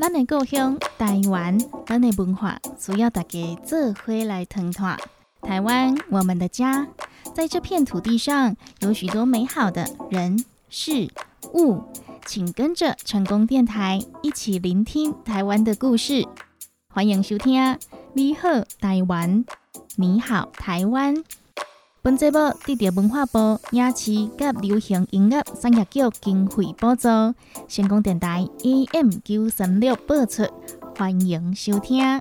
咱的故乡台湾，咱的文化需要大家做伙来传传。台湾，我们的家，在这片土地上有许多美好的人事物，请跟着成功电台一起聆听台湾的故事。欢迎收听《你好台湾》，你好台湾。本节目得到文化部影视及流行音乐产业局经费补助，成功电台 AM 九三六播出，欢迎收听。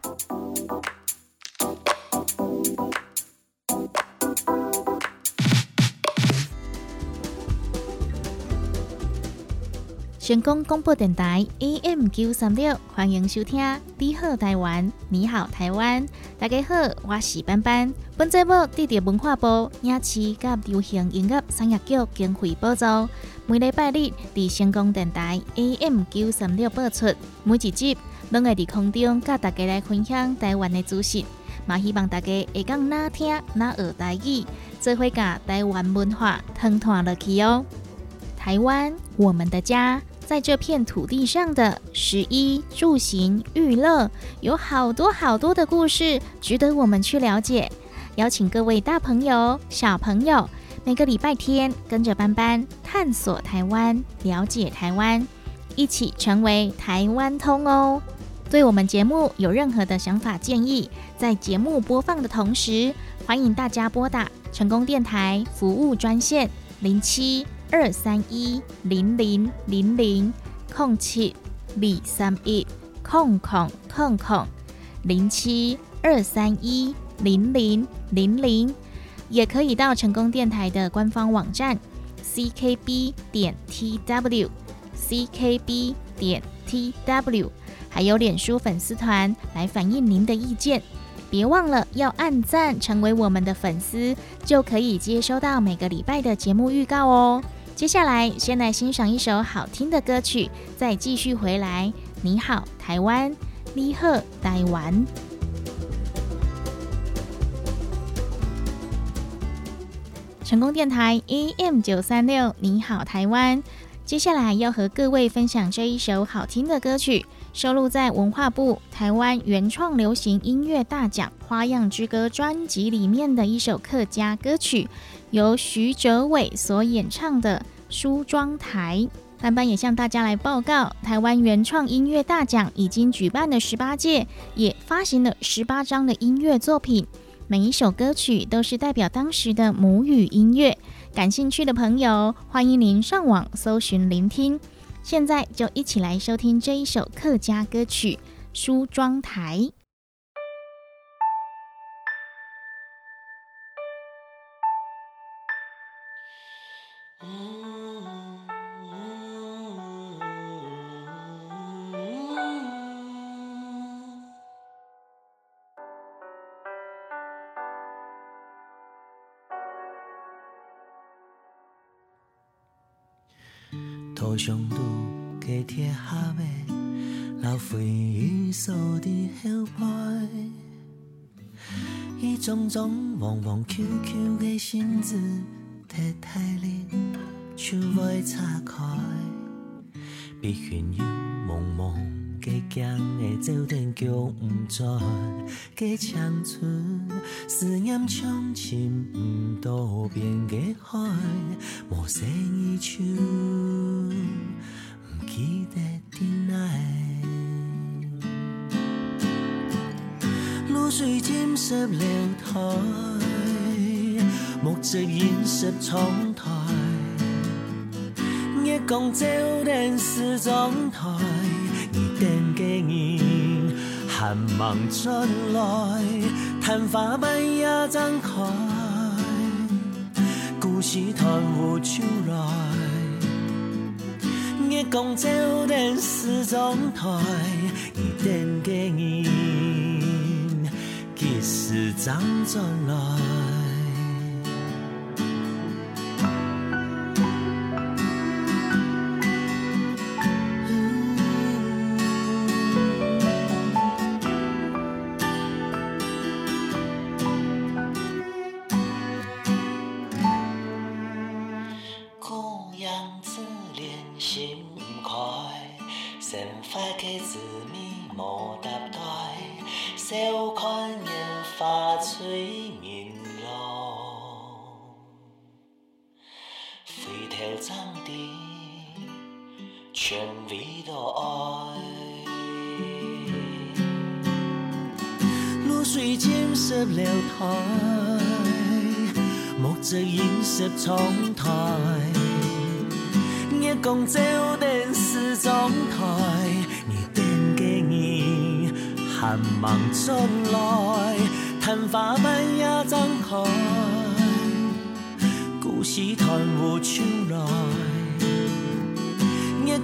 成功广播电台 AM 九三六，欢迎收听《你好台湾》，你好台湾，大家好，我是班班。本节目得到文化部影视及流行音乐产业局经费补助，每礼拜日伫成功电台 AM 九三六播出。每一集拢会伫空中甲大家来分享台湾的资讯，嘛希望大家会讲哪听哪学台语，做伙甲台湾文化通传落去哦。台湾，我们的家。在这片土地上的食衣住行娱乐，有好多好多的故事值得我们去了解。邀请各位大朋友、小朋友，每个礼拜天跟着班班探索台湾，了解台湾，一起成为台湾通哦。对我们节目有任何的想法建议，在节目播放的同时，欢迎大家拨打成功电台服务专线零七。二三一零零零零空七二三一空空空空零七二三一零零零零，也可以到成功电台的官方网站 ckb 点 tw ckb 点 tw，还有脸书粉丝团来反映您的意见。别忘了要按赞，成为我们的粉丝，就可以接收到每个礼拜的节目预告哦。接下来，先来欣赏一首好听的歌曲，再继续回来。你好，台湾，你好，台湾。成功电台 AM 九三六，你好，台湾。接下来要和各位分享这一首好听的歌曲，收录在文化部台湾原创流行音乐大奖《花样之歌》专辑里面的一首客家歌曲。由徐哲伟所演唱的《梳妆台》，班班也向大家来报告，台湾原创音乐大奖已经举办了十八届，也发行了十八张的音乐作品，每一首歌曲都是代表当时的母语音乐。感兴趣的朋友，欢迎您上网搜寻聆听。现在就一起来收听这一首客家歌曲《梳妆台》。上路加贴下的老飞鱼扫的后排，一种种望望 QQ 的信子，太太里就会拆开，碧云又蒙蒙。加强的走天叫不转，加长春思念像情不渡边的海，无声一处不记得等待。露水浸湿了台，木质饮食窗台，月光照亮四窗台。等给人寒芒转来，昙花麦芽张开，故事传不出来。月光照亮四窗台，等给人几时张转来？全味都爱。露水浸湿了台。木质饮食窗台，月光照电视中台，你点给你寒芒春来，昙花瓣也张开，故事传无出来。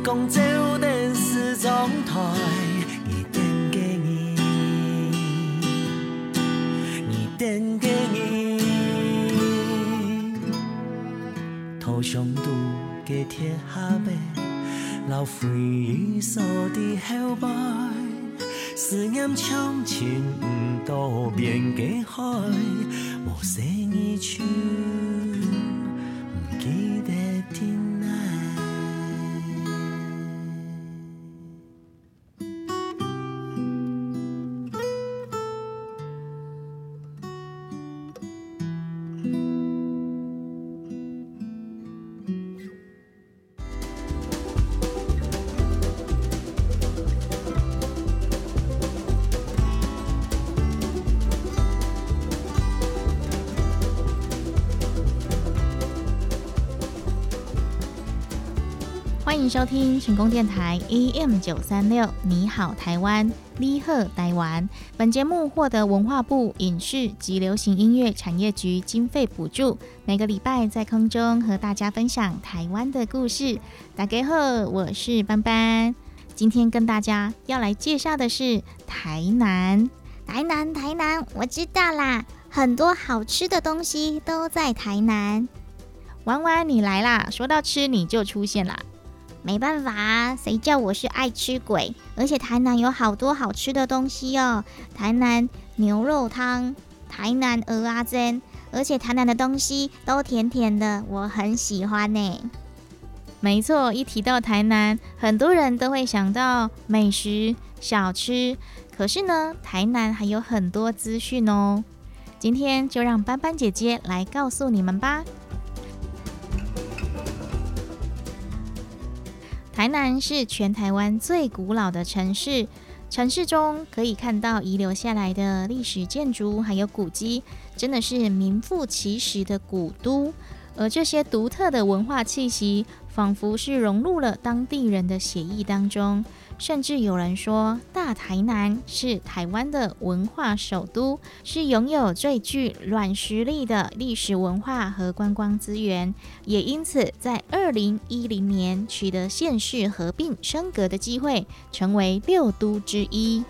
月光照电视中台，你点给你，你点给你。头上拄个贴下背，老飞雨锁伫后背，思念长情不渡边界海，无声一句，迎收听成功电台 AM 九三六，你好台湾，你好台湾。本节目获得文化部影视及流行音乐产业局经费补助，每个礼拜在空中和大家分享台湾的故事。大家好，我是班班，今天跟大家要来介绍的是台南。台南，台南，我知道啦，很多好吃的东西都在台南。弯弯，你来啦！说到吃，你就出现啦。没办法，谁叫我是爱吃鬼？而且台南有好多好吃的东西哦，台南牛肉汤、台南鹅阿珍，而且台南的东西都甜甜的，我很喜欢呢。没错，一提到台南，很多人都会想到美食小吃，可是呢，台南还有很多资讯哦。今天就让斑斑姐姐来告诉你们吧。台南是全台湾最古老的城市，城市中可以看到遗留下来的历史建筑，还有古迹，真的是名副其实的古都。而这些独特的文化气息，仿佛是融入了当地人的血液当中。甚至有人说，大台南是台湾的文化首都，是拥有最具软实力的历史文化和观光资源，也因此在二零一零年取得县市合并升格的机会，成为六都之一。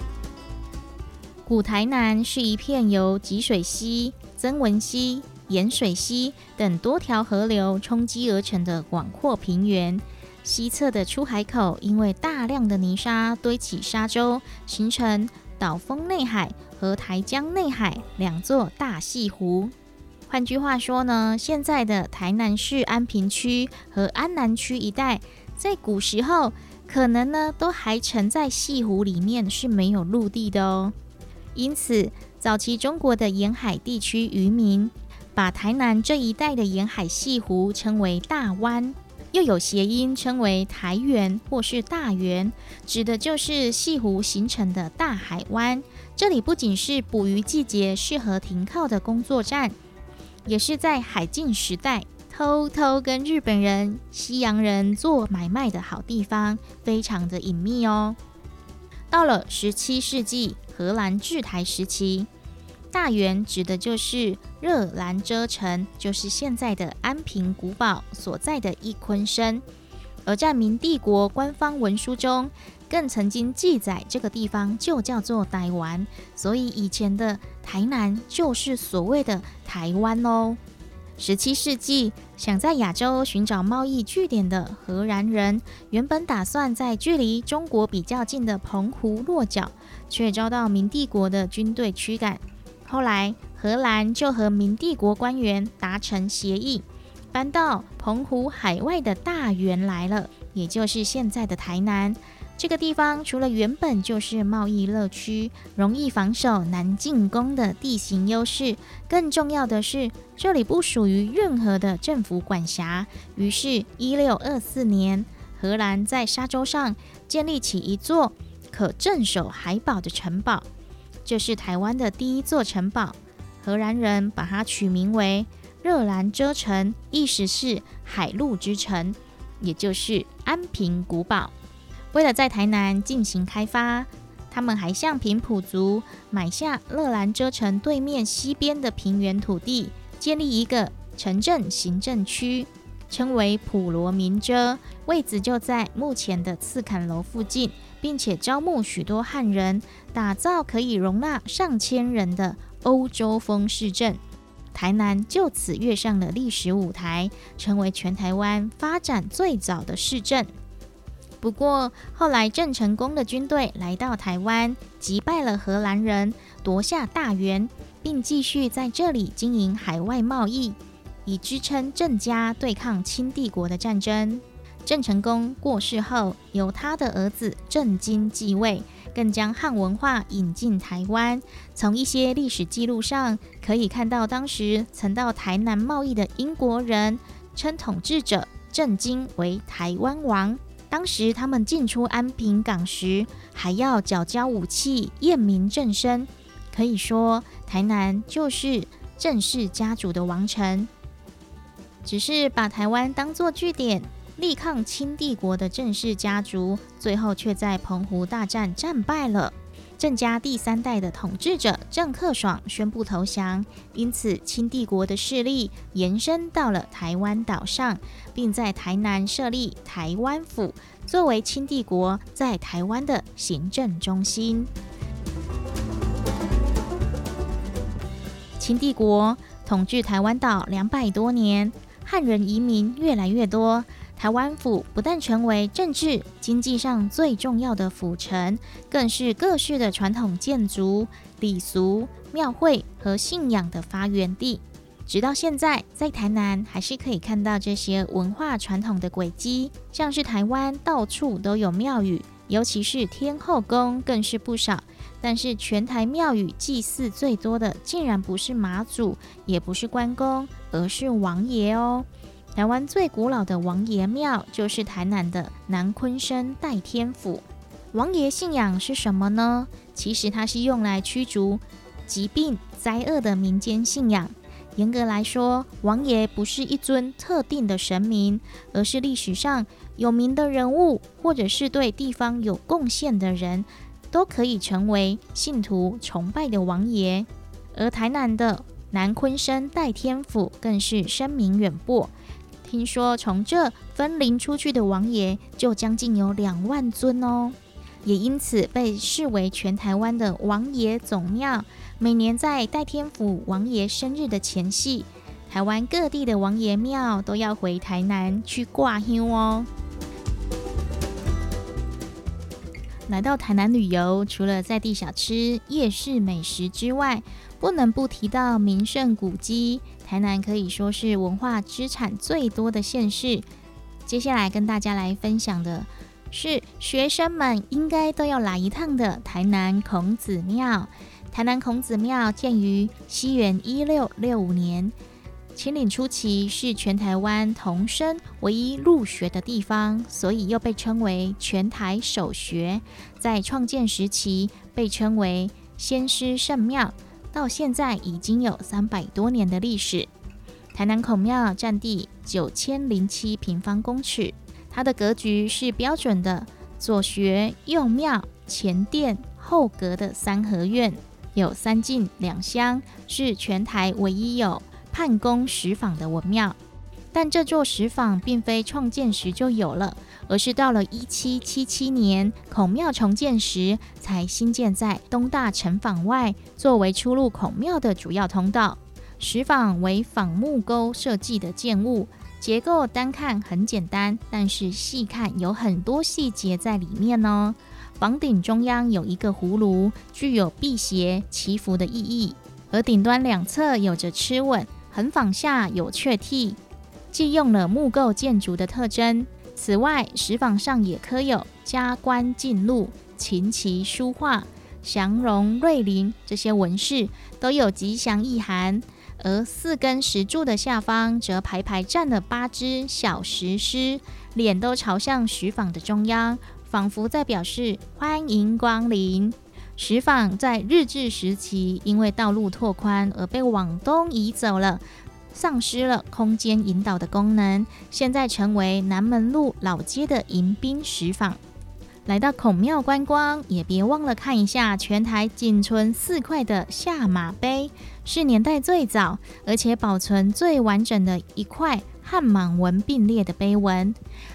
古台南是一片由吉水溪、曾文溪、盐水溪等多条河流冲积而成的广阔平原。西侧的出海口，因为大量的泥沙堆起沙洲，形成岛峰内海和台江内海两座大细湖。换句话说呢，现在的台南市安平区和安南区一带，在古时候可能呢都还沉在细湖里面，是没有陆地的哦。因此，早期中国的沿海地区渔民把台南这一带的沿海细湖称为大湾。又有谐音称为台园或是大园，指的就是西湖形成的大海湾。这里不仅是捕鱼季节适合停靠的工作站，也是在海禁时代偷偷跟日本人、西洋人做买卖的好地方，非常的隐秘哦。到了十七世纪荷兰治台时期。大园指的就是热兰遮城，就是现在的安平古堡所在的一坤生。而在明帝国官方文书中，更曾经记载这个地方就叫做台湾，所以以前的台南就是所谓的台湾哦。十七世纪，想在亚洲寻找贸易据点的荷兰人，原本打算在距离中国比较近的澎湖落脚，却遭到明帝国的军队驱赶。后来，荷兰就和明帝国官员达成协议，搬到澎湖海外的大园来了。也就是现在的台南。这个地方除了原本就是贸易乐区，容易防守、难进攻的地形优势，更重要的是这里不属于任何的政府管辖。于是，一六二四年，荷兰在沙洲上建立起一座可镇守海堡的城堡，这是台湾的第一座城堡。荷兰人把它取名为热兰遮城，意思是海陆之城，也就是安平古堡。为了在台南进行开发，他们还向平埔族买下热兰遮城对面西边的平原土地，建立一个城镇行政区，称为普罗民遮，位置就在目前的刺坎楼附近，并且招募许多汉人，打造可以容纳上千人的欧洲风市镇。台南就此跃上了历史舞台，成为全台湾发展最早的市镇。不过后来，郑成功的军队来到台湾，击败了荷兰人，夺下大元，并继续在这里经营海外贸易，以支撑郑家对抗清帝国的战争。郑成功过世后，由他的儿子郑经继位，更将汉文化引进台湾。从一些历史记录上可以看到，当时曾到台南贸易的英国人称统治者郑经为台湾王。当时他们进出安平港时，还要缴交武器验明正身。可以说，台南就是郑氏家族的王城。只是把台湾当作据点，力抗清帝国的郑氏家族，最后却在澎湖大战战败了。郑家第三代的统治者郑克爽宣布投降，因此清帝国的势力延伸到了台湾岛上，并在台南设立台湾府，作为清帝国在台湾的行政中心。清帝国统治台湾岛两百多年，汉人移民越来越多。台湾府不但成为政治经济上最重要的府城，更是各式的传统建筑、礼俗、庙会和信仰的发源地。直到现在，在台南还是可以看到这些文化传统的轨迹，像是台湾到处都有庙宇，尤其是天后宫更是不少。但是全台庙宇祭祀最多的，竟然不是妈祖，也不是关公，而是王爷哦。台湾最古老的王爷庙就是台南的南昆生代天府。王爷信仰是什么呢？其实它是用来驱逐疾病灾厄的民间信仰。严格来说，王爷不是一尊特定的神明，而是历史上有名的人物，或者是对地方有贡献的人，都可以成为信徒崇拜的王爷。而台南的南昆生代天府更是声名远播。听说从这分灵出去的王爷就将近有两万尊哦，也因此被视为全台湾的王爷总庙。每年在戴天府王爷生日的前夕，台湾各地的王爷庙都要回台南去挂香哦。来到台南旅游，除了在地小吃、夜市美食之外，不能不提到名胜古迹。台南可以说是文化资产最多的县市。接下来跟大家来分享的是学生们应该都要来一趟的台南孔子庙。台南孔子庙建于西元一六六五年，清领初期是全台湾童生唯一入学的地方，所以又被称为全台首学。在创建时期被称为先师圣庙。到现在已经有三百多年的历史。台南孔庙占地九千零七平方公尺，它的格局是标准的左学右庙前殿后阁的三合院，有三进两厢，是全台唯一有判宫石坊的文庙。但这座石坊并非创建时就有了。而是到了一七七七年，孔庙重建时，才新建在东大城坊外，作为出入孔庙的主要通道。石坊为仿木钩设计的建物，结构单看很简单，但是细看有很多细节在里面哦。房顶中央有一个葫芦，具有辟邪祈福的意义，而顶端两侧有着螭吻，横坊下有雀替，既用了木构建筑的特征。此外，石坊上也刻有“加官进禄”“琴棋书画”“祥荣瑞林”这些纹饰，都有吉祥意涵。而四根石柱的下方，则排排站了八只小石狮，脸都朝向石坊的中央，仿佛在表示欢迎光临。石坊在日治时期，因为道路拓宽而被往东移走了。丧失了空间引导的功能，现在成为南门路老街的迎宾石坊。来到孔庙观光，也别忘了看一下全台仅存四块的下马碑，是年代最早而且保存最完整的一块汉满文并列的碑文。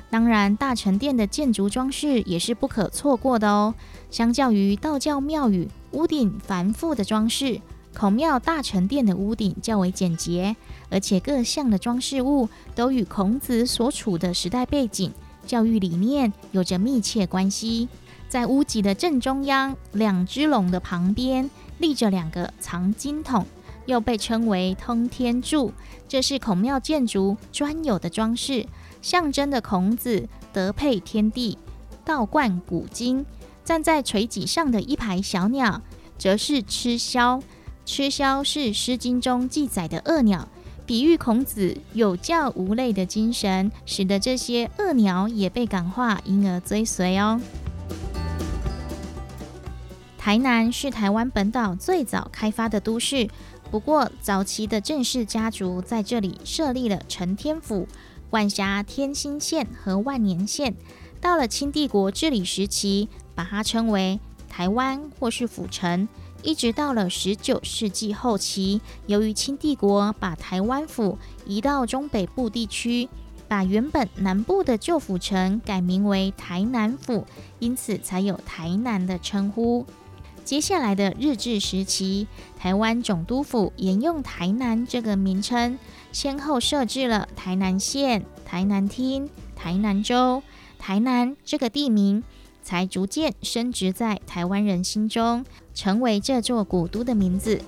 当然，大成殿的建筑装饰也是不可错过的哦。相较于道教庙宇屋顶繁复的装饰，孔庙大成殿的屋顶较为简洁。而且各项的装饰物都与孔子所处的时代背景、教育理念有着密切关系。在屋脊的正中央，两只龙的旁边立着两个藏经筒，又被称为通天柱，这是孔庙建筑专有的装饰，象征的孔子德配天地、道贯古今。站在垂脊上的一排小鸟，则是鸱枭。鸱枭是《诗经》中记载的恶鸟。比喻孔子有教无类的精神，使得这些恶鸟也被感化，因而追随哦。台南是台湾本岛最早开发的都市，不过早期的郑氏家族在这里设立了承天府，管辖天兴县和万年县。到了清帝国治理时期，把它称为台湾或是府城。一直到了十九世纪后期，由于清帝国把台湾府移到中北部地区，把原本南部的旧府城改名为台南府，因此才有台南的称呼。接下来的日治时期，台湾总督府沿用台南这个名称，先后设置了台南县、台南厅、台南州。台南这个地名。才逐渐升值在台湾人心中，成为这座古都的名字。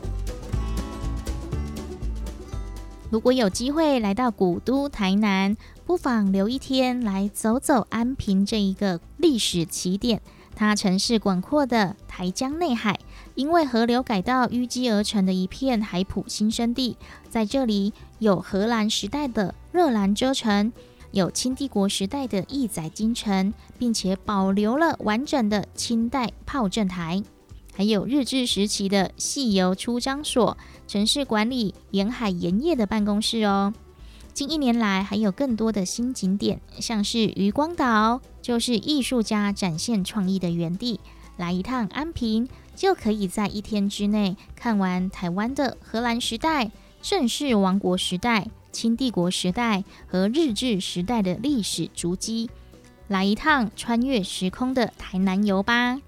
如果有机会来到古都台南，不妨留一天来走走安平这一个历史起点。它城市广阔的台江内海，因为河流改道淤积而成的一片海埔新生地。在这里有荷兰时代的热兰遮城。有清帝国时代的义载京城，并且保留了完整的清代炮阵台，还有日治时期的戏游出张所、城市管理沿海盐业的办公室哦。近一年来，还有更多的新景点，像是渔光岛，就是艺术家展现创意的园地。来一趟安平，就可以在一天之内看完台湾的荷兰时代、盛世王国时代。清帝国时代和日治时代的历史足迹，来一趟穿越时空的台南游吧。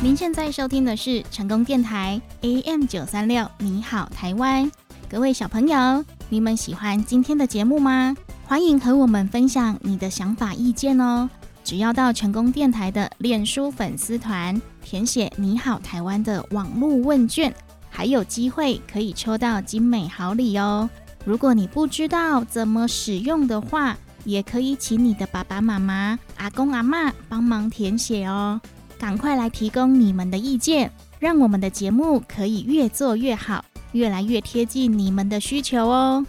您现在收听的是成功电台 AM 九三六，你好台湾，各位小朋友，你们喜欢今天的节目吗？欢迎和我们分享你的想法意见哦。只要到成功电台的脸书粉丝团，填写“你好台湾”的网络问卷。还有机会可以抽到精美好礼哦！如果你不知道怎么使用的话，也可以请你的爸爸妈妈、阿公阿妈帮忙填写哦。赶快来提供你们的意见，让我们的节目可以越做越好，越来越贴近你们的需求哦。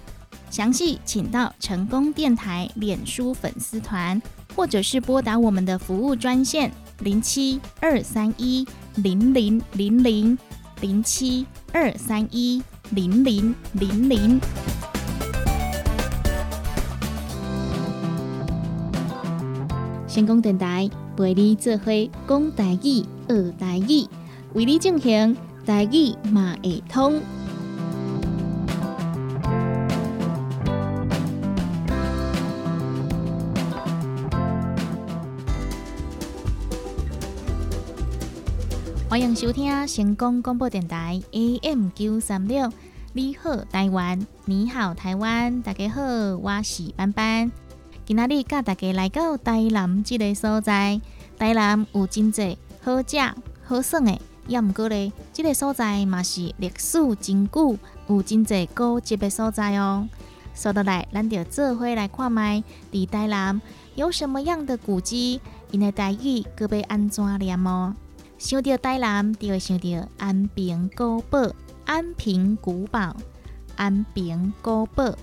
详细请到成功电台脸书粉丝团，或者是拨打我们的服务专线零七二三一零零零零。零七二三一零零零零。成功电台陪你做伙讲台语、学台语，为你进行台语嘛会通。欢迎收听成功广播电台 AM 九三六。你好，台湾！你好，台湾！大家好，我是班班。今仔日甲大家来到台南这个所在，台南有真济好食好耍的，也毋过咧，这个所在嘛是历史真久，有真济古迹的所在哦。说到来，咱就做伙来看麦。伫台南有什么样的古迹？因的台语搁要安怎念哦？想到台南，就会想到安平古堡、安平古堡、安平古堡、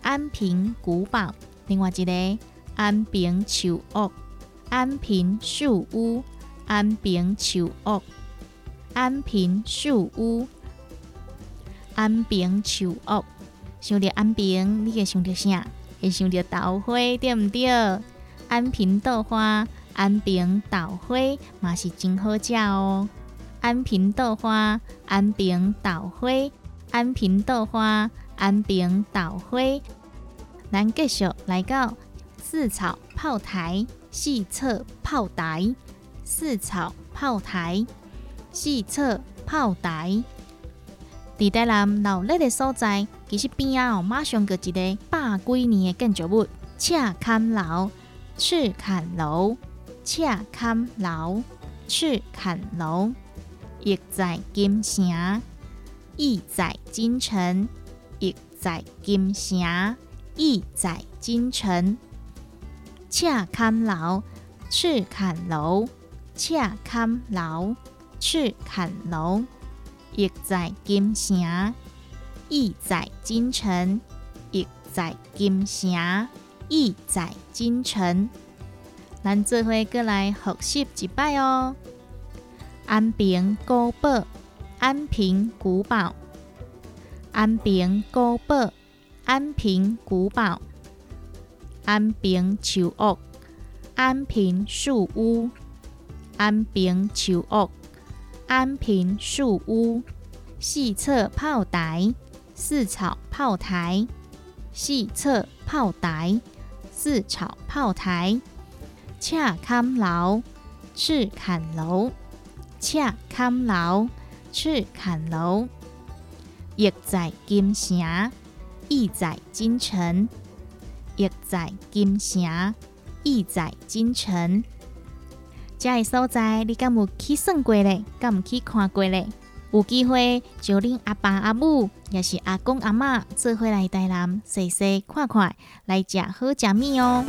安平古堡。另外一个安平树屋、安平树屋、安平树屋、安平树屋、安平树屋。想到安平，你会想到啥？会想到豆花，对毋对？安平豆花。安平豆花嘛是真好食哦！安平豆花，安平豆花，安平豆花，安平豆花。咱继续来到四草炮台，四侧炮台，四草炮台，四侧炮台。伫台南闹热的所在，其实边啊哦，马上个一个百几年的建筑物——赤坎楼，赤坎楼。赤坎楼，赤坎楼，意在金城，意在金城，意在金城，意在金城。赤坎楼，赤坎楼，赤坎楼，赤坎楼，意在金城，意在金城，意在金城，意在金城。咱做伙过来复习一摆哦。安平古堡，安平古堡，安平古堡，安平古堡，安平树屋，安平树屋，安平树屋，安平树屋，四侧炮台，四草炮台，四侧炮台，四草炮台。赤坎楼，赤坎楼，赤坎楼，赤坎楼，意在金城，意在金城，意在金城，意在金城。这个所在，你敢有去算过咧？敢有去看过咧？有机会就恁阿爸阿母，也是阿公阿妈，做伙来台南细细看看，来食好食物哦。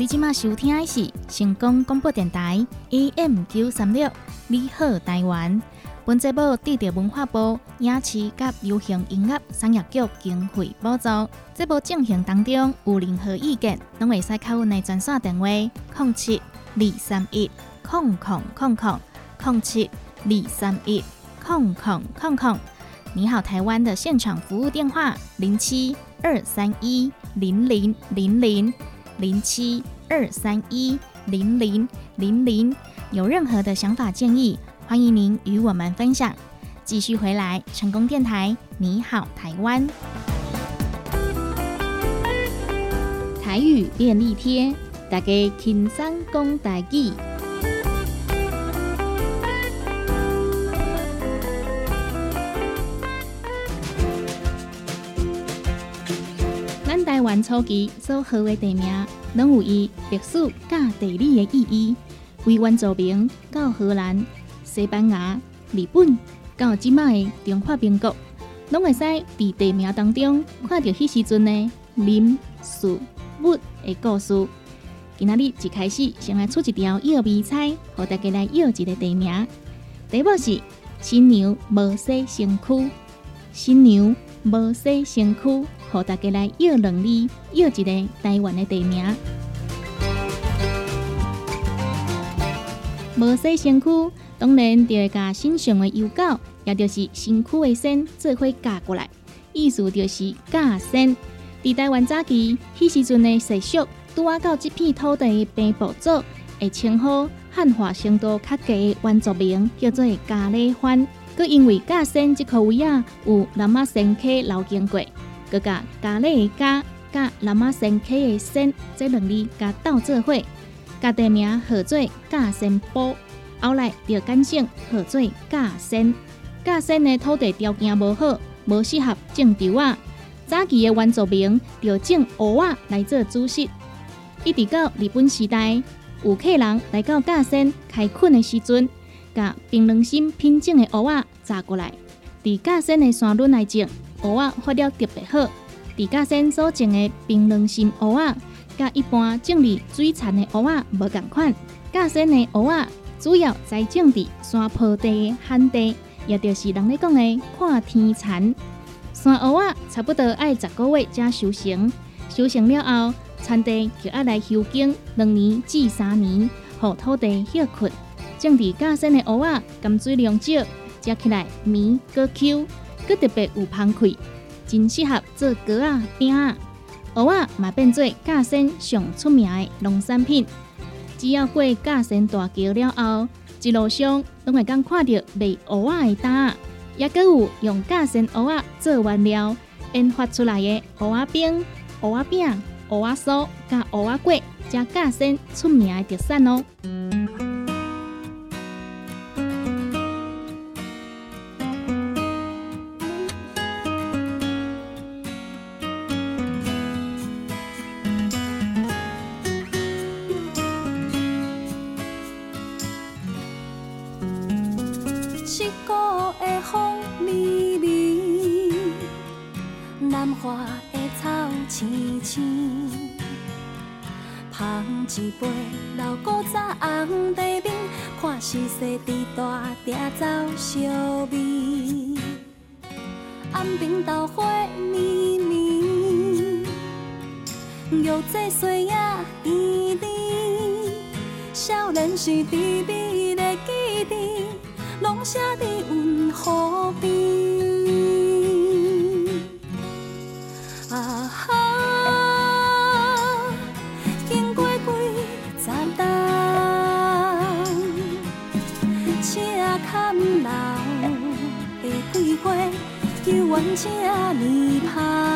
你即马收听的是成功广播电台 AM 九三六，你好台湾。本节目得到文化部影视及流行音乐产业局经费补助。节目进行当中有任何意见，拢会使靠阮的专线电话：零七二三一空空空空零七二三一空空空空。你好，台湾的现场服务电话：零七二三一零零零零。零七二三一零零零零，有任何的想法建议，欢迎您与我们分享。继续回来，成功电台，你好，台湾，台语便利贴，大家轻松讲台语。台湾初期所号的地名，拢有伊历史甲地理的意义。为原住民到荷兰、西班牙、日本，到即卖的中华民国，拢会使伫地名当中看到迄时阵的人、事、物的故事。今仔日一开始先来出一条药味菜，互大家来药一个地名。第一是新娘无洗身躯，新娘无洗身躯。互大家来约两字，约一个台湾的地名。无洗身躯，当然就会甲身上的油膏，也就是身躯的身，做伙嫁过来，意思就是嫁身。伫台湾早期，迄时阵的习俗，拄啊到这片土地的平埔族，会称呼汉化程度较低的原住民，叫做咖喱番。佮因为夹身这颗位啊，有南马神溪流经过。佮甲咖喱的咖，甲南马仙溪的仙，这两字甲倒做伙，甲地名号做甲仙埔，后来就改姓号做甲仙。甲仙的土地条件无好，无适合种稻啊。早期的原住民就种蚵仔来做主食，一直到日本时代，有客人来到甲仙开垦的时阵，甲冰冷心品种的蚵仔炸过来。伫架身的山轮来种，蚵仔发了特别好。伫架身所种的冰冷心蚵仔，甲一般种伫水产的蚵仔无共款。架身的蚵仔主要栽种伫山坡地、旱地，也就是人咧讲的看天蚕。山蚵仔差不多爱十个月才收成，收成了后，产地就要来休耕两年至三年，让土地休困。种伫架身的蚵仔，含水量少，食起来绵、果 Q，佮特别有香气，真适合做糕啊、饼啊。蚵仔嘛变做架身上出名的农产品。只要过架身大桥了后，一路上拢会刚看到卖蚵仔的摊，也佮有用架身蚵仔做原料研发出来的蚵仔饼、蚵仔饼、蚵仔酥、甲蚵仔粿，加架身出名的特产哦。一杯老古早红茶面，看西西伫大鼎走烧味。暗冰豆花绵绵，玉这岁仔甜甜。少年时甜蜜的记忆，拢写伫温河边。这呢香，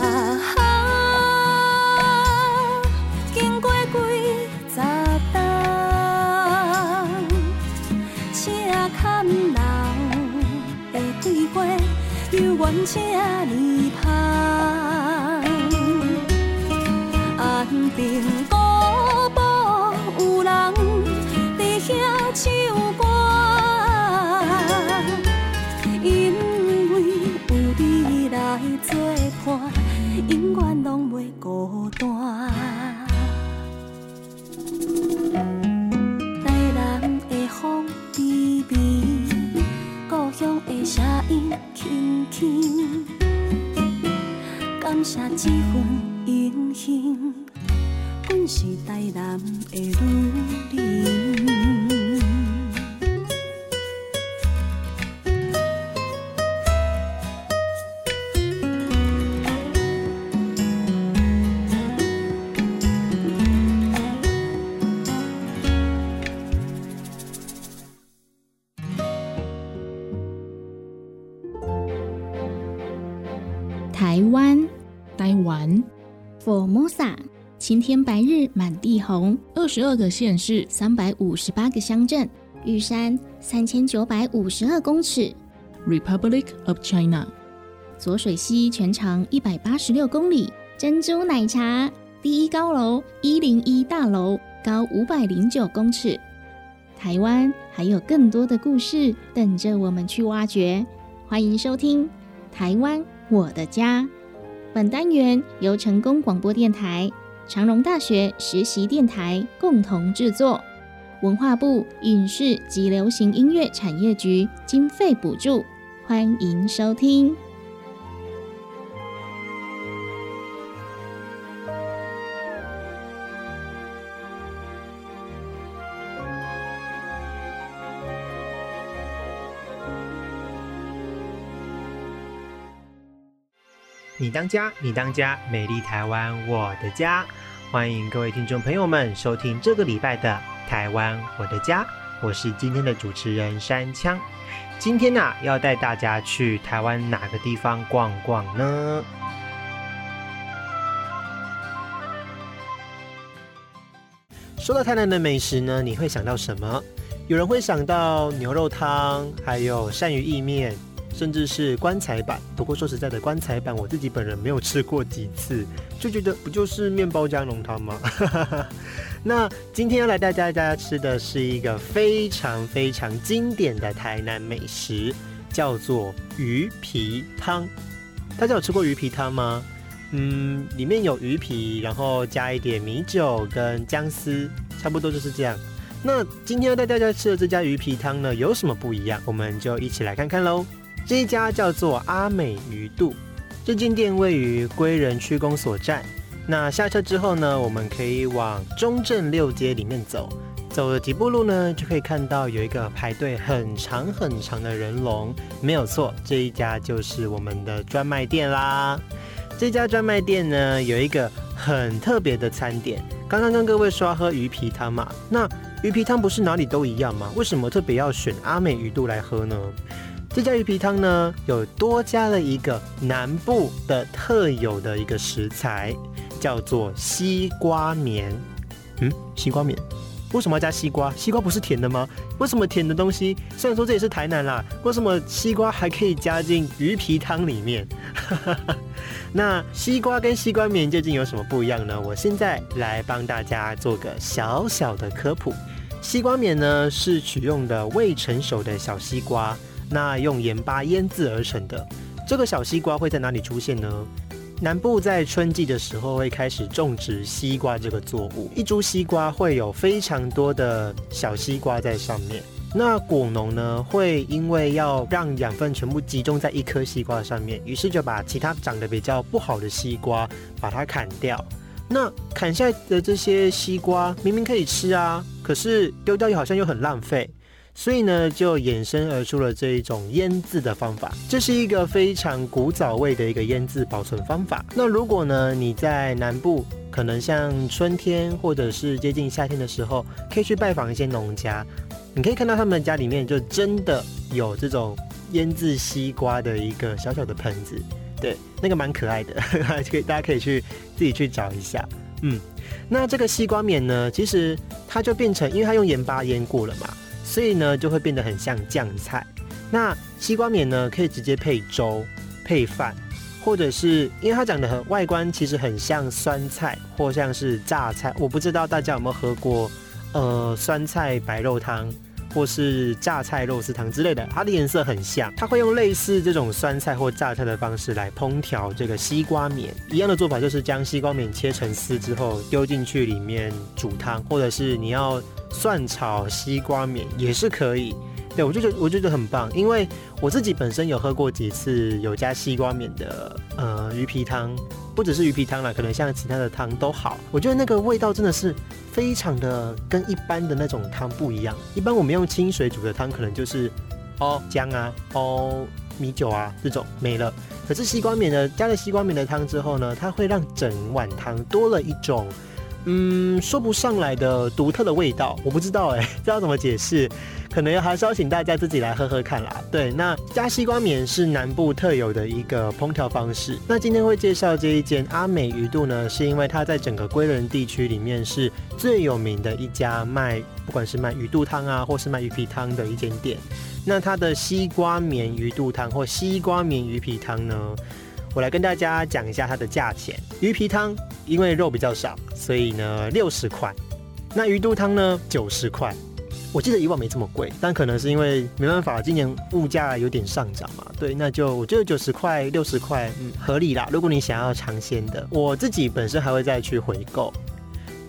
啊哈！经过几十冬，车坎老，白桂花，犹原车儿这份荣幸，阮是台南天白日满地红，二十二个县市，三百五十八个乡镇，玉山三千九百五十二公尺，Republic of China，左水溪全长一百八十六公里，珍珠奶茶第一高楼一零一大楼高五百零九公尺，台湾还有更多的故事等着我们去挖掘，欢迎收听《台湾我的家》。本单元由成功广播电台、长荣大学实习电台共同制作，文化部影视及流行音乐产业局经费补助，欢迎收听。你当家，你当家，美丽台湾，我的家。欢迎各位听众朋友们收听这个礼拜的《台湾我的家》，我是今天的主持人山枪。今天呢，要带大家去台湾哪个地方逛逛呢？说到台南的美食呢，你会想到什么？有人会想到牛肉汤，还有鳝鱼意面。甚至是棺材板，不过说实在的，棺材板我自己本人没有吃过几次，就觉得不就是面包加浓汤吗？那今天要来带大家吃的是一个非常非常经典的台南美食，叫做鱼皮汤。大家有吃过鱼皮汤吗？嗯，里面有鱼皮，然后加一点米酒跟姜丝，差不多就是这样。那今天要带大家吃的这家鱼皮汤呢，有什么不一样？我们就一起来看看喽。这一家叫做阿美鱼肚，这间店位于归仁区公所站。那下车之后呢，我们可以往中正六街里面走，走了几步路呢，就可以看到有一个排队很长很长的人龙。没有错，这一家就是我们的专卖店啦。这家专卖店呢，有一个很特别的餐点。刚刚跟各位说要喝鱼皮汤嘛，那鱼皮汤不是哪里都一样吗？为什么特别要选阿美鱼肚来喝呢？这家鱼皮汤呢，有多加了一个南部的特有的一个食材，叫做西瓜棉。嗯，西瓜棉，为什么要加西瓜？西瓜不是甜的吗？为什么甜的东西？虽然说这也是台南啦，为什么西瓜还可以加进鱼皮汤里面？那西瓜跟西瓜棉究竟有什么不一样呢？我现在来帮大家做个小小的科普。西瓜棉呢，是取用的未成熟的小西瓜。那用盐巴腌制而成的这个小西瓜会在哪里出现呢？南部在春季的时候会开始种植西瓜这个作物，一株西瓜会有非常多的小西瓜在上面。那果农呢会因为要让养分全部集中在一颗西瓜上面，于是就把其他长得比较不好的西瓜把它砍掉。那砍下来的这些西瓜明明可以吃啊，可是丢掉又好像又很浪费。所以呢，就衍生而出了这一种腌制的方法。这是一个非常古早味的一个腌制保存方法。那如果呢，你在南部，可能像春天或者是接近夏天的时候，可以去拜访一些农家，你可以看到他们家里面就真的有这种腌制西瓜的一个小小的盆子。对，那个蛮可爱的，可以大家可以去自己去找一下。嗯，那这个西瓜面呢，其实它就变成，因为它用盐巴腌过了嘛。所以呢，就会变得很像酱菜。那西瓜面呢，可以直接配粥、配饭，或者是因为它长得很外观，其实很像酸菜或像是榨菜。我不知道大家有没有喝过，呃，酸菜白肉汤或是榨菜肉丝汤之类的，它的颜色很像。它会用类似这种酸菜或榨菜的方式来烹调这个西瓜面。一样的做法就是将西瓜面切成丝之后丢进去里面煮汤，或者是你要。蒜炒西瓜面也是可以，对我就觉得我觉得很棒，因为我自己本身有喝过几次有加西瓜面的呃鱼皮汤，不只是鱼皮汤啦，可能像其他的汤都好，我觉得那个味道真的是非常的跟一般的那种汤不一样。一般我们用清水煮的汤，可能就是哦姜啊、哦米酒啊这种没了，可是西瓜面呢，加了西瓜面的汤之后呢，它会让整碗汤多了一种。嗯，说不上来的独特的味道，我不知道哎，不知道怎么解释，可能还是要请大家自己来喝喝看啦。对，那加西瓜棉是南部特有的一个烹调方式。那今天会介绍这一间阿美鱼肚呢，是因为它在整个归仁地区里面是最有名的一家卖，不管是卖鱼肚汤啊，或是卖鱼皮汤的一间店。那它的西瓜棉鱼肚汤或西瓜棉鱼皮汤呢？我来跟大家讲一下它的价钱。鱼皮汤因为肉比较少，所以呢六十块。那鱼肚汤呢九十块。我记得以往没这么贵，但可能是因为没办法，今年物价有点上涨嘛。对，那就我觉得九十块、六十块，嗯，合理啦。如果你想要尝鲜的，我自己本身还会再去回购。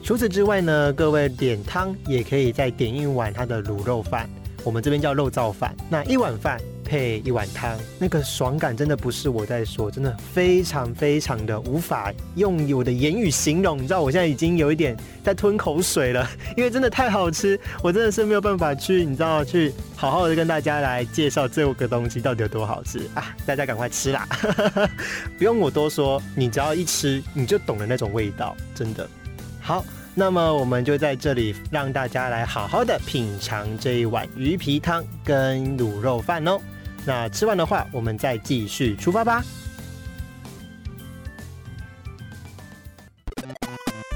除此之外呢，各位点汤也可以再点一碗它的卤肉饭，我们这边叫肉燥饭。那一碗饭。配一碗汤，那个爽感真的不是我在说，真的非常非常的无法用我的言语形容。你知道我现在已经有一点在吞口水了，因为真的太好吃，我真的是没有办法去，你知道去好好的跟大家来介绍这个东西到底有多好吃啊！大家赶快吃啦，不用我多说，你只要一吃你就懂了那种味道，真的好。那么我们就在这里让大家来好好的品尝这一碗鱼皮汤跟卤肉饭哦。那吃完的话，我们再继续出发吧。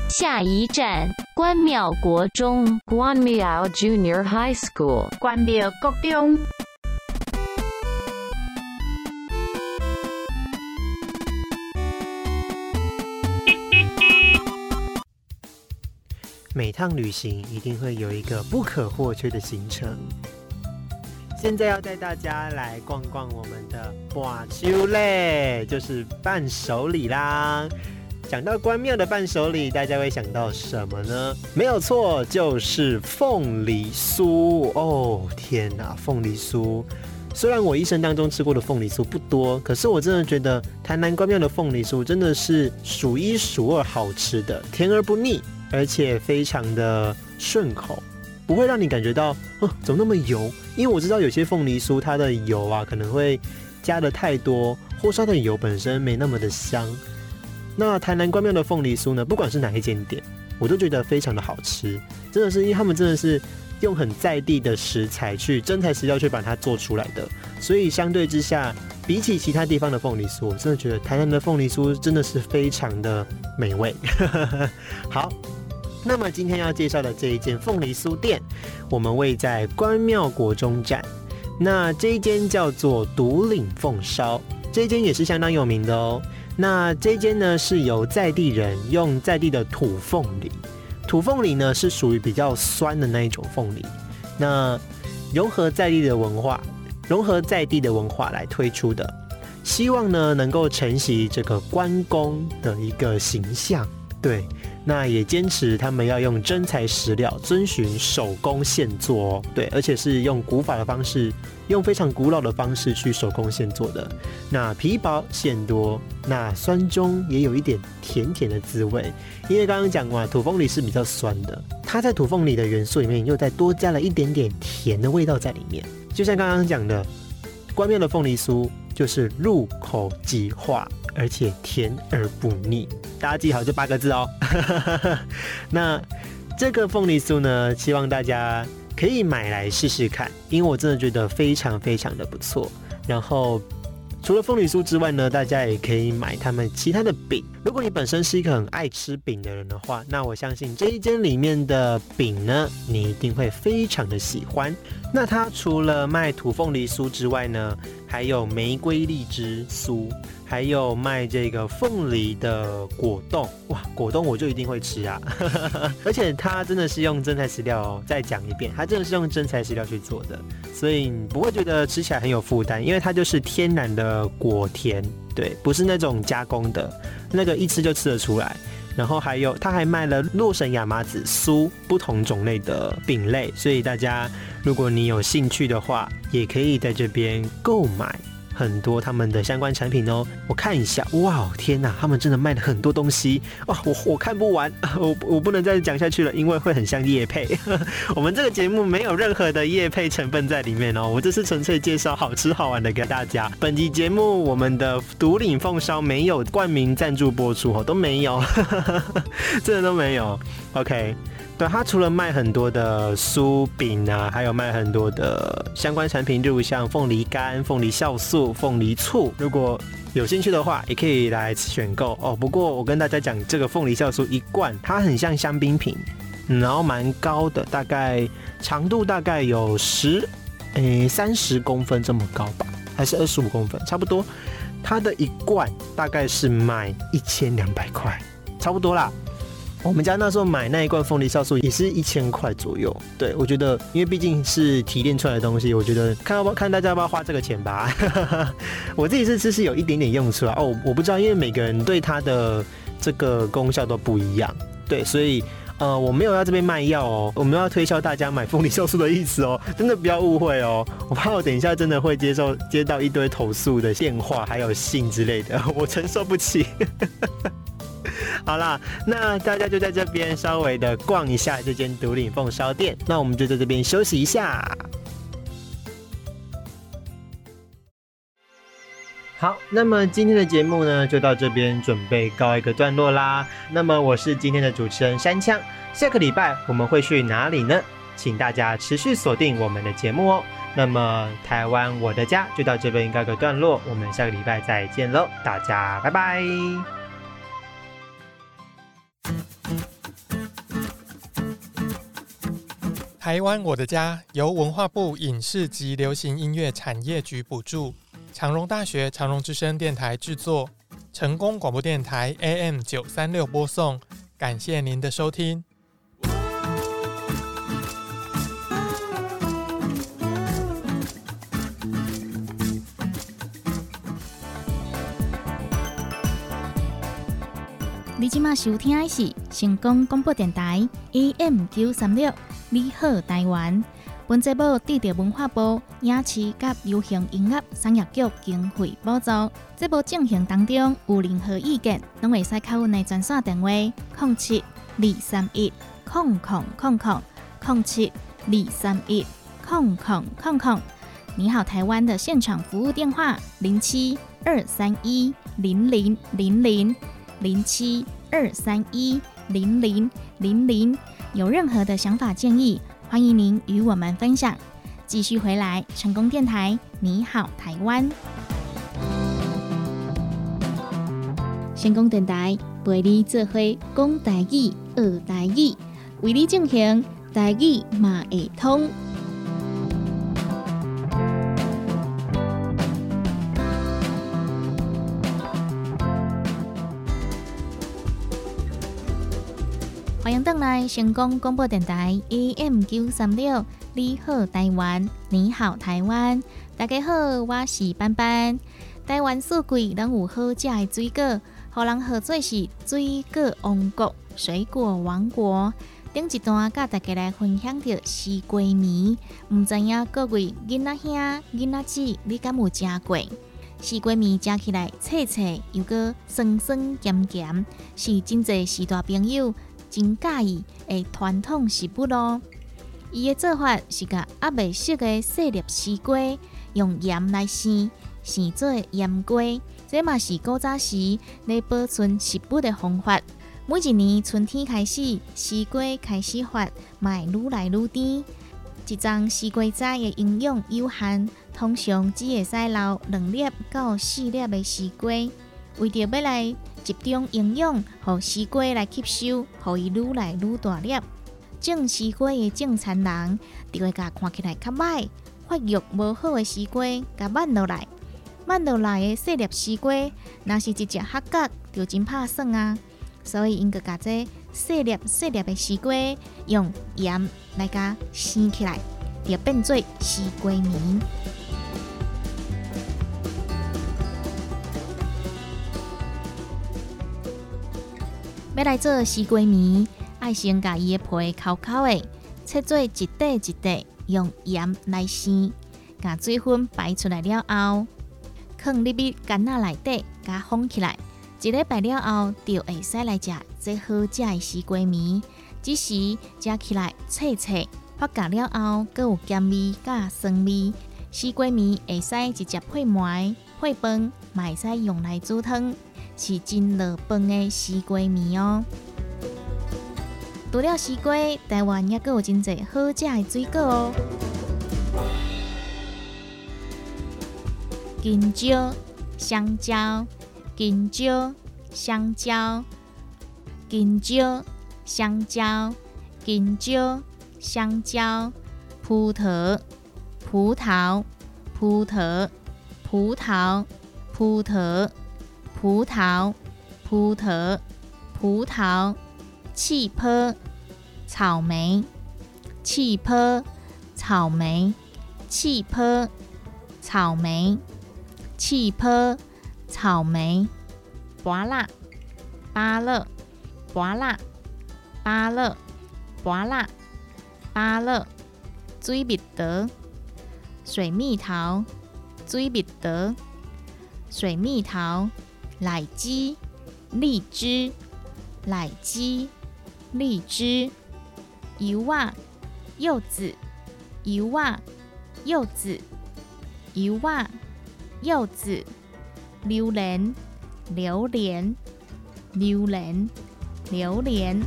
下一站，关庙国中，（Guan Miao Junior High School，关庙国中。每趟旅行一定会有一个不可或缺的行程。现在要带大家来逛逛我们的寡秋嘞，就是伴手礼啦。讲到关庙的伴手礼，大家会想到什么呢？没有错，就是凤梨酥哦！天哪，凤梨酥！虽然我一生当中吃过的凤梨酥不多，可是我真的觉得台南关庙的凤梨酥真的是数一数二好吃的，甜而不腻，而且非常的顺口。不会让你感觉到，哦，怎么那么油？因为我知道有些凤梨酥它的油啊，可能会加的太多，或烧的油本身没那么的香。那台南关庙的凤梨酥呢，不管是哪一间店，我都觉得非常的好吃。真的是因为他们真的是用很在地的食材去真材实料去把它做出来的，所以相对之下，比起其他地方的凤梨酥，我真的觉得台南的凤梨酥真的是非常的美味。好。那么今天要介绍的这一间凤梨酥店，我们位在关庙国中站。那这一间叫做独岭凤烧，这一间也是相当有名的哦。那这一间呢是由在地人用在地的土凤梨，土凤梨呢是属于比较酸的那一种凤梨，那融合在地的文化，融合在地的文化来推出的，希望呢能够承袭这个关公的一个形象，对。那也坚持他们要用真材实料，遵循手工现做哦。对，而且是用古法的方式，用非常古老的方式去手工现做的。那皮薄馅多，那酸中也有一点甜甜的滋味。因为刚刚讲过，土凤梨是比较酸的，它在土凤梨的元素里面又再多加了一点点甜的味道在里面。就像刚刚讲的，关庙的凤梨酥就是入口即化。而且甜而不腻，大家记好这八个字哦。那这个凤梨酥呢，希望大家可以买来试试看，因为我真的觉得非常非常的不错。然后。除了凤梨酥之外呢，大家也可以买他们其他的饼。如果你本身是一个很爱吃饼的人的话，那我相信这一间里面的饼呢，你一定会非常的喜欢。那它除了卖土凤梨酥之外呢，还有玫瑰荔枝酥。还有卖这个凤梨的果冻，哇，果冻我就一定会吃啊！而且它真的是用真材实料哦。再讲一遍，它真的是用真材实料去做的，所以你不会觉得吃起来很有负担，因为它就是天然的果甜，对，不是那种加工的，那个一吃就吃得出来。然后还有，它还卖了洛神亚麻籽酥，不同种类的饼类，所以大家如果你有兴趣的话，也可以在这边购买。很多他们的相关产品哦。我看一下，哇，天哪，他们真的卖了很多东西哇！我我看不完，我我不能再讲下去了，因为会很像叶配。我们这个节目没有任何的叶配成分在里面哦，我这是纯粹介绍好吃好玩的给大家。本集节目我们的独领凤烧没有冠名赞助播出哦，都没有，真的都没有。OK。对，它除了卖很多的酥饼啊，还有卖很多的相关产品，例如像凤梨干、凤梨酵素、凤梨醋。如果有兴趣的话，也可以来选购哦。不过我跟大家讲，这个凤梨酵素一罐，它很像香槟瓶，然后蛮高的，大概长度大概有十诶三十公分这么高吧，还是二十五公分，差不多。它的一罐大概是卖一千两百块，差不多啦。我们家那时候买那一罐凤梨酵素也是一千块左右。对我觉得，因为毕竟是提炼出来的东西，我觉得看要不要看大家要不要花这个钱吧。我自己是吃是有一点点用处啊。哦，我不知道，因为每个人对它的这个功效都不一样。对，所以呃，我没有要这边卖药哦，我们要推销大家买凤梨酵素的意思哦，真的不要误会哦。我怕我等一下真的会接受接到一堆投诉的电话还有信之类的，我承受不起。好啦，那大家就在这边稍微的逛一下这间独领凤烧店。那我们就在这边休息一下。好，那么今天的节目呢，就到这边准备告一个段落啦。那么我是今天的主持人山枪，下个礼拜我们会去哪里呢？请大家持续锁定我们的节目哦。那么台湾我的家就到这边告个段落，我们下个礼拜再见喽，大家拜拜。台湾我的家由文化部影视及流行音乐产业局补助，长荣大学长荣之声电台制作，成功广播电台 AM 九三六播送。感谢您的收听。你今麦收听的是成功广播电台 AM 九三六。你好，台湾！本节目得到文化部影视及流行音乐产业局经费补助。节目进行当中有任何意见，拢会使靠阮的专线电话：零七二三一空空空空零七二三一空空空空。你好，台湾的现场服务电话：零七二三一零零零零零七二三一零零零零。有任何的想法建议，欢迎您与我们分享。继续回来，成功电台，你好，台湾。成功电台陪你做会讲台语、学台语，为你进行台语马会通。欢迎登来成功广播电台 AM 九三六，你好台湾，你好台湾，大家好，我是班班。台湾四季拢有好食的水果，互人号做是水果王国、水果王国。顶一段甲大家来分享着西瓜米，毋知影各位囡仔兄、囡仔姊，你敢有食过？西瓜米食起来脆脆又个酸酸咸咸，是真侪时大朋友。真介意的传统食物咯。伊的做法是甲还未熟的细粒西瓜用盐来生，生做盐瓜。这嘛是古早时来保存食物的方法。每一年春天开始，西瓜开始发，卖愈来愈甜。一张西瓜仔的营养有限，通常只会使留两粒到四粒的西瓜。为着要来集中营养，互西瓜来吸收，互伊愈来愈大粒。种西瓜的种田人，就会甲看起来较歹、发育无好的西瓜，甲挽落来。挽落来的细粒西瓜，若是一只合角，就真拍算啊。所以，因个甲这细粒细粒的西瓜，用盐来甲生起来，就变做西瓜米。要来做西瓜米，爱先甲伊的皮烤烤的，切做一块一块，用盐来生，甲水分排出来了后，放入去干仔内底，甲封起来。一礼拜了后，就会使来食最好食的西瓜面。只时食起来脆脆，发酵了后，佮有咸味甲酸味。西瓜面会使直接配糜、配饭，嘛会使用来煮汤，是真落饭的西瓜面哦。除了西瓜，台湾也佮有真侪好食的水果哦。香蕉、香蕉、香蕉、香蕉、金蕉、香蕉、金蕉、香蕉、葡萄、葡萄、葡萄、葡萄、葡萄、葡萄、葡萄、葡萄、气泡、草莓、气泡、草莓、气泡、草莓。气泡、草莓、芭乐、芭乐、芭乐、芭乐、芭乐、芭乐、水蜜桃、水蜜桃、水蜜桃、水蜜桃、奶鸡、荔枝、奶鸡、荔枝、油啊、柚子、油啊、柚子、油啊。柚子、榴莲、榴莲、榴莲、榴莲。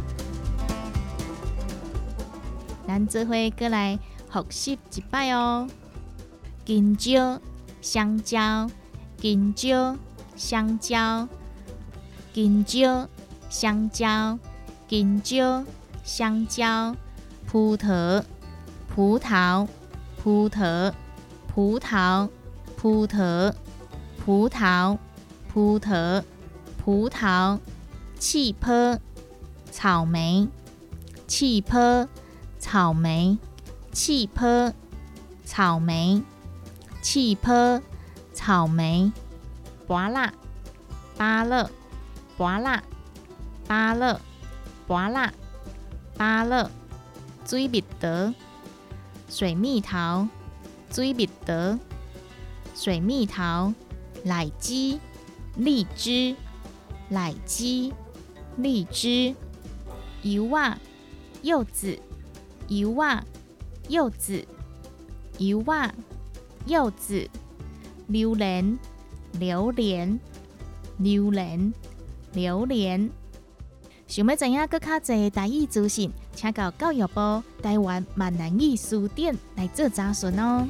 咱这回过来复习一摆哦。香蕉、香蕉、香蕉、香蕉、香蕉、香蕉、香蕉、香蕉、葡萄、葡萄、葡萄、葡萄。葡萄，葡萄，葡萄，葡萄，气泡，草莓，气泡，草莓，气泡，草莓，气泡，草莓，芭乐，芭乐，芭乐，芭乐，芭乐，芭乐，水蜜桃，水蜜桃，水蜜桃。水蜜桃、奶鸡、荔枝、奶鸡、荔枝、油啊、柚子、油啊、柚子、油啊、柚子、榴莲、榴莲、榴莲、榴莲。想要知影更较侪台语资讯，请到教育部台湾闽南语书店来做查询哦。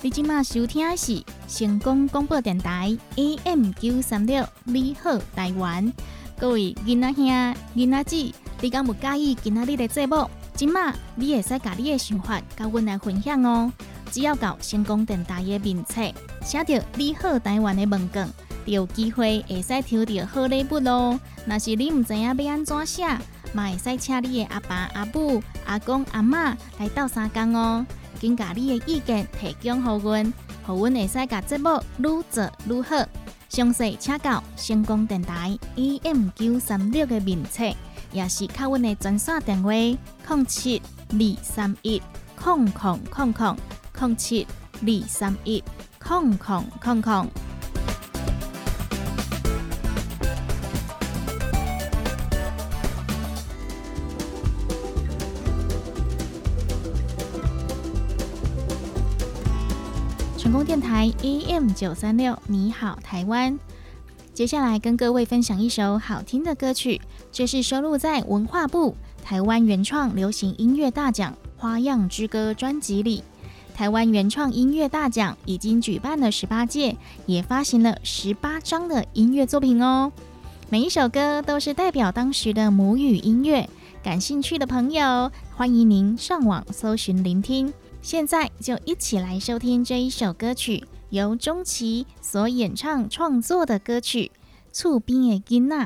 你今麦收听的是成功广播电台 AM 九三六，你好台湾，各位囡仔兄、囡仔姐，你敢有介意今仔日的节目？今麦你会使甲你的想法甲阮来分享哦。只要到成功电台的名册，写着你好台湾的文卷，就有机会会使抽到好礼物咯。若是你毋知影要安怎写，嘛会使请你的阿爸、阿母、阿公、阿嬷来斗三工哦。请把你的意见提供给阮，予阮会使甲节目愈做愈好。详细请到成功电台 AM 九三六的名册，也是靠阮的专线电话：零七二三一空空空空零七二三一空空空空。成功电台 AM 九三六，你好，台湾。接下来跟各位分享一首好听的歌曲，这是收录在文化部台湾原创流行音乐大奖《花样之歌》专辑里。台湾原创音乐大奖已经举办了十八届，也发行了十八张的音乐作品哦。每一首歌都是代表当时的母语音乐。感兴趣的朋友，欢迎您上网搜寻聆听。现在就一起来收听这一首歌曲，由钟琪所演唱创作的歌曲《厝边的囡仔》。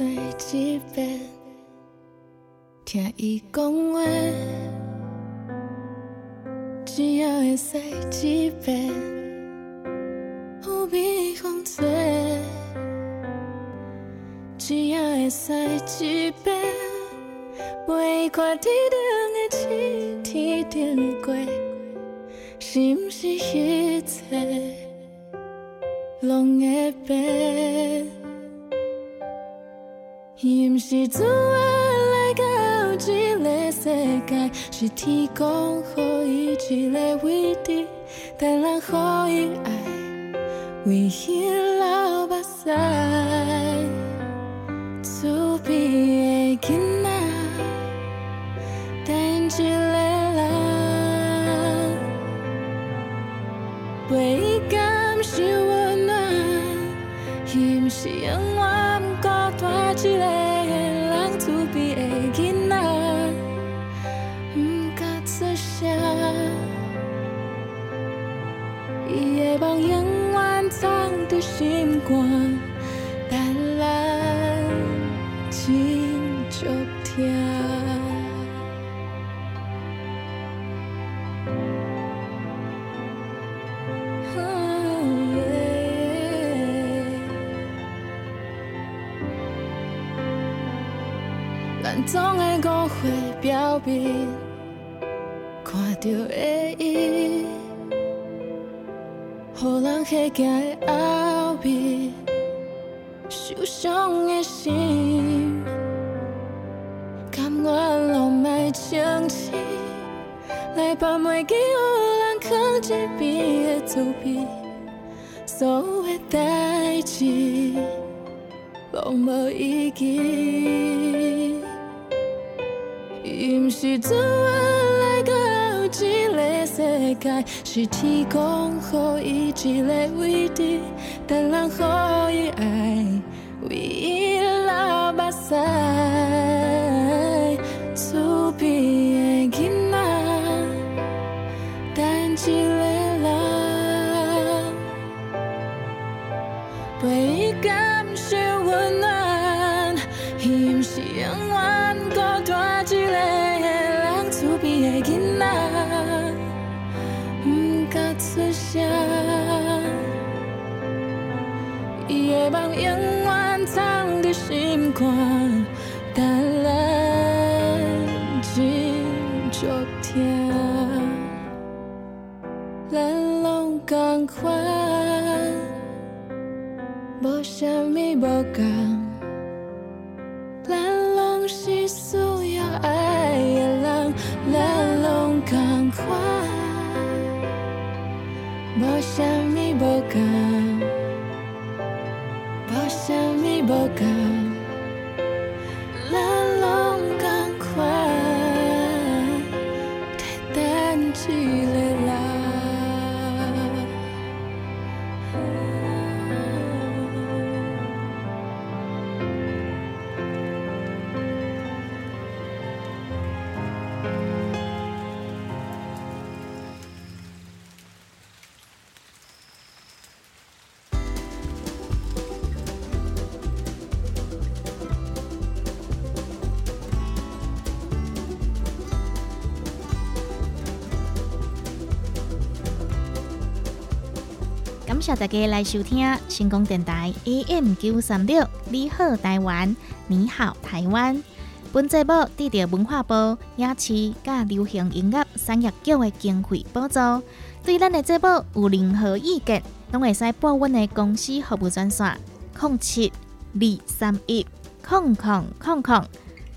只要要随一遍。听伊讲话，只要会使一遍，有美风吹，只要会使一遍，陪伊看天顶的星，天顶的月，是毋是一切拢会变？伊毋是自愿来到这个世界，是天公予伊一个位置，等人予伊爱，为伊流目屎。心肝，但咱真足疼。咱总会误会表面，看到的伊，予人吓惊的后面，受伤的心，甘愿拢莫清醒，来把袂记予人藏一边的滋味，所有的代志。拢无意义，伊毋是自愿来到这个世界，是天公予伊一个位置，等人予伊爱，谢大家来收听成功电台 AM 九三六，你好台湾，你好台湾。本节目得到文化部影视甲流行音乐产业局的经费补助。对咱的节目有任何意见，拢会使拨阮的公司服务专线：零七二三一空空空空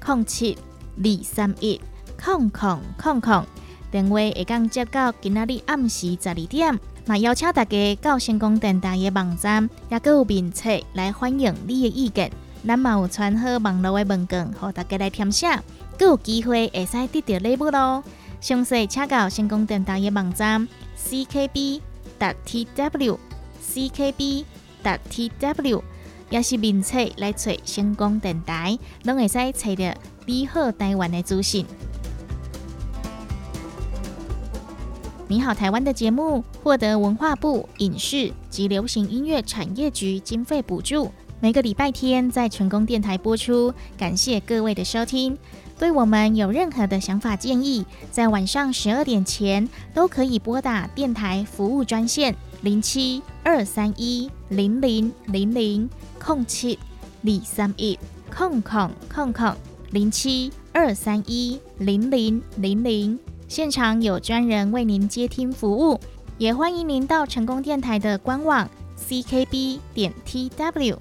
零七二三一空空空空。电话会当接到今仔日暗时十二点。嘛，邀请大家到成功电台的网站，也搁有面册来欢迎你的意见。咱嘛有传好网络的文件，和大家来填写，更有机会会使得到礼物咯。详细请到成功电台的网站 ckb. tw ckb. tw，也是面册来找成功电台，拢会使找到你好台湾的资讯。你好，台湾的节目获得文化部影视及流行音乐产业局经费补助，每个礼拜天在成功电台播出。感谢各位的收听，对我们有任何的想法建议，在晚上十二点前都可以拨打电台服务专线零七二三一零零零零空七二三一空空空空零七二三一零零零零，现场有专人为您接听服务，也欢迎您到成功电台的官网 ckb 点 tw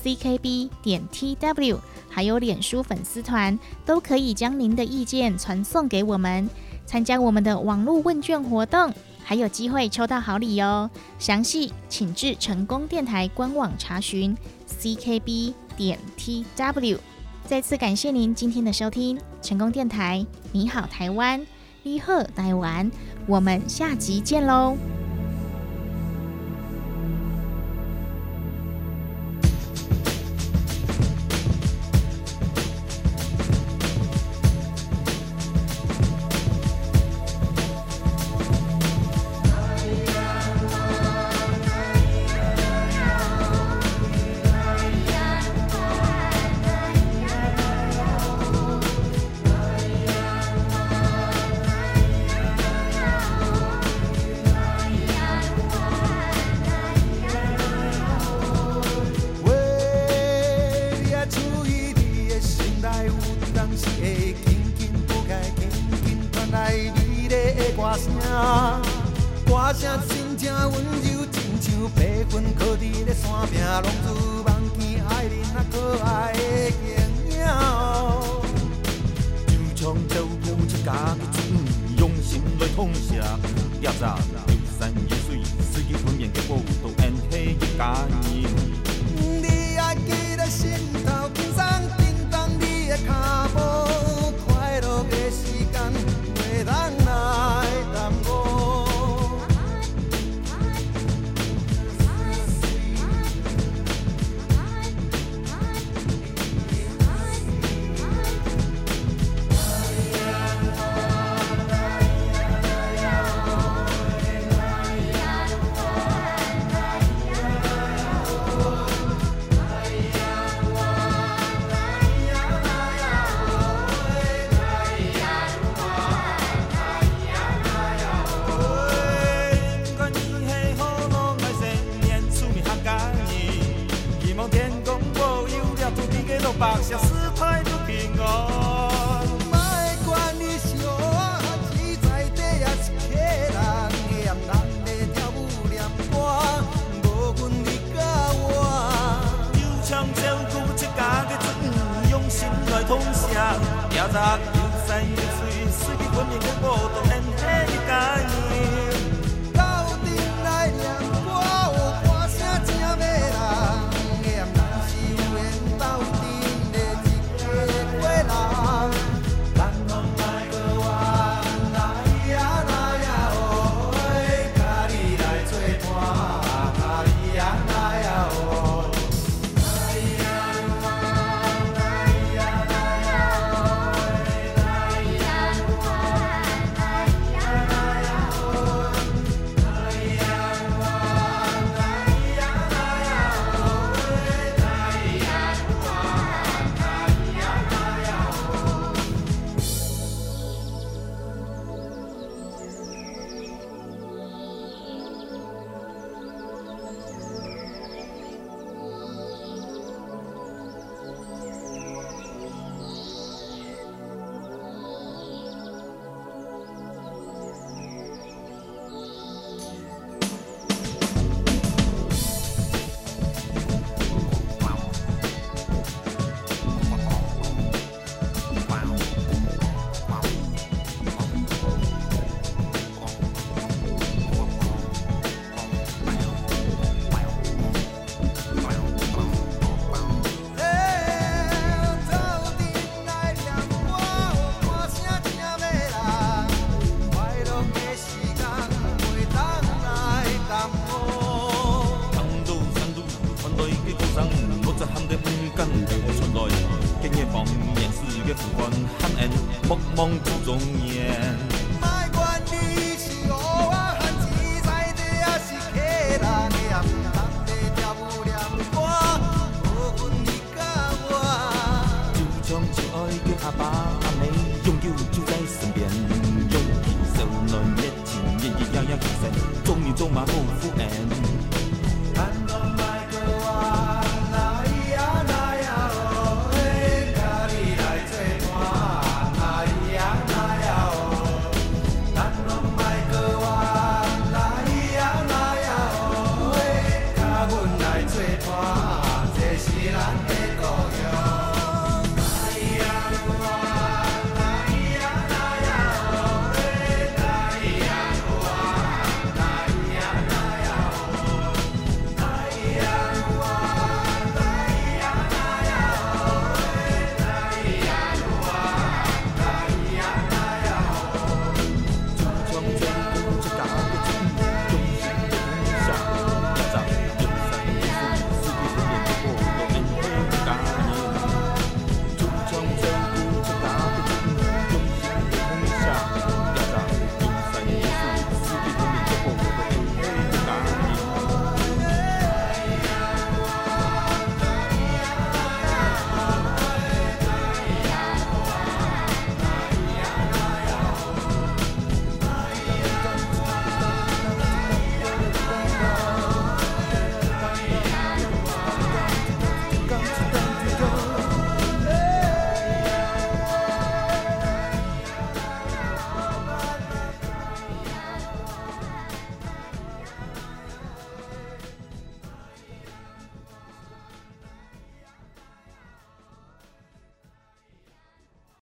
ckb 点 tw。还有脸书粉丝团，都可以将您的意见传送给我们，参加我们的网络问卷活动，还有机会抽到好礼哦。详细请至成功电台官网查询，ckb 点 tw。再次感谢您今天的收听，成功电台，你好台湾，你好台湾，我们下集见喽。阿爸阿妹。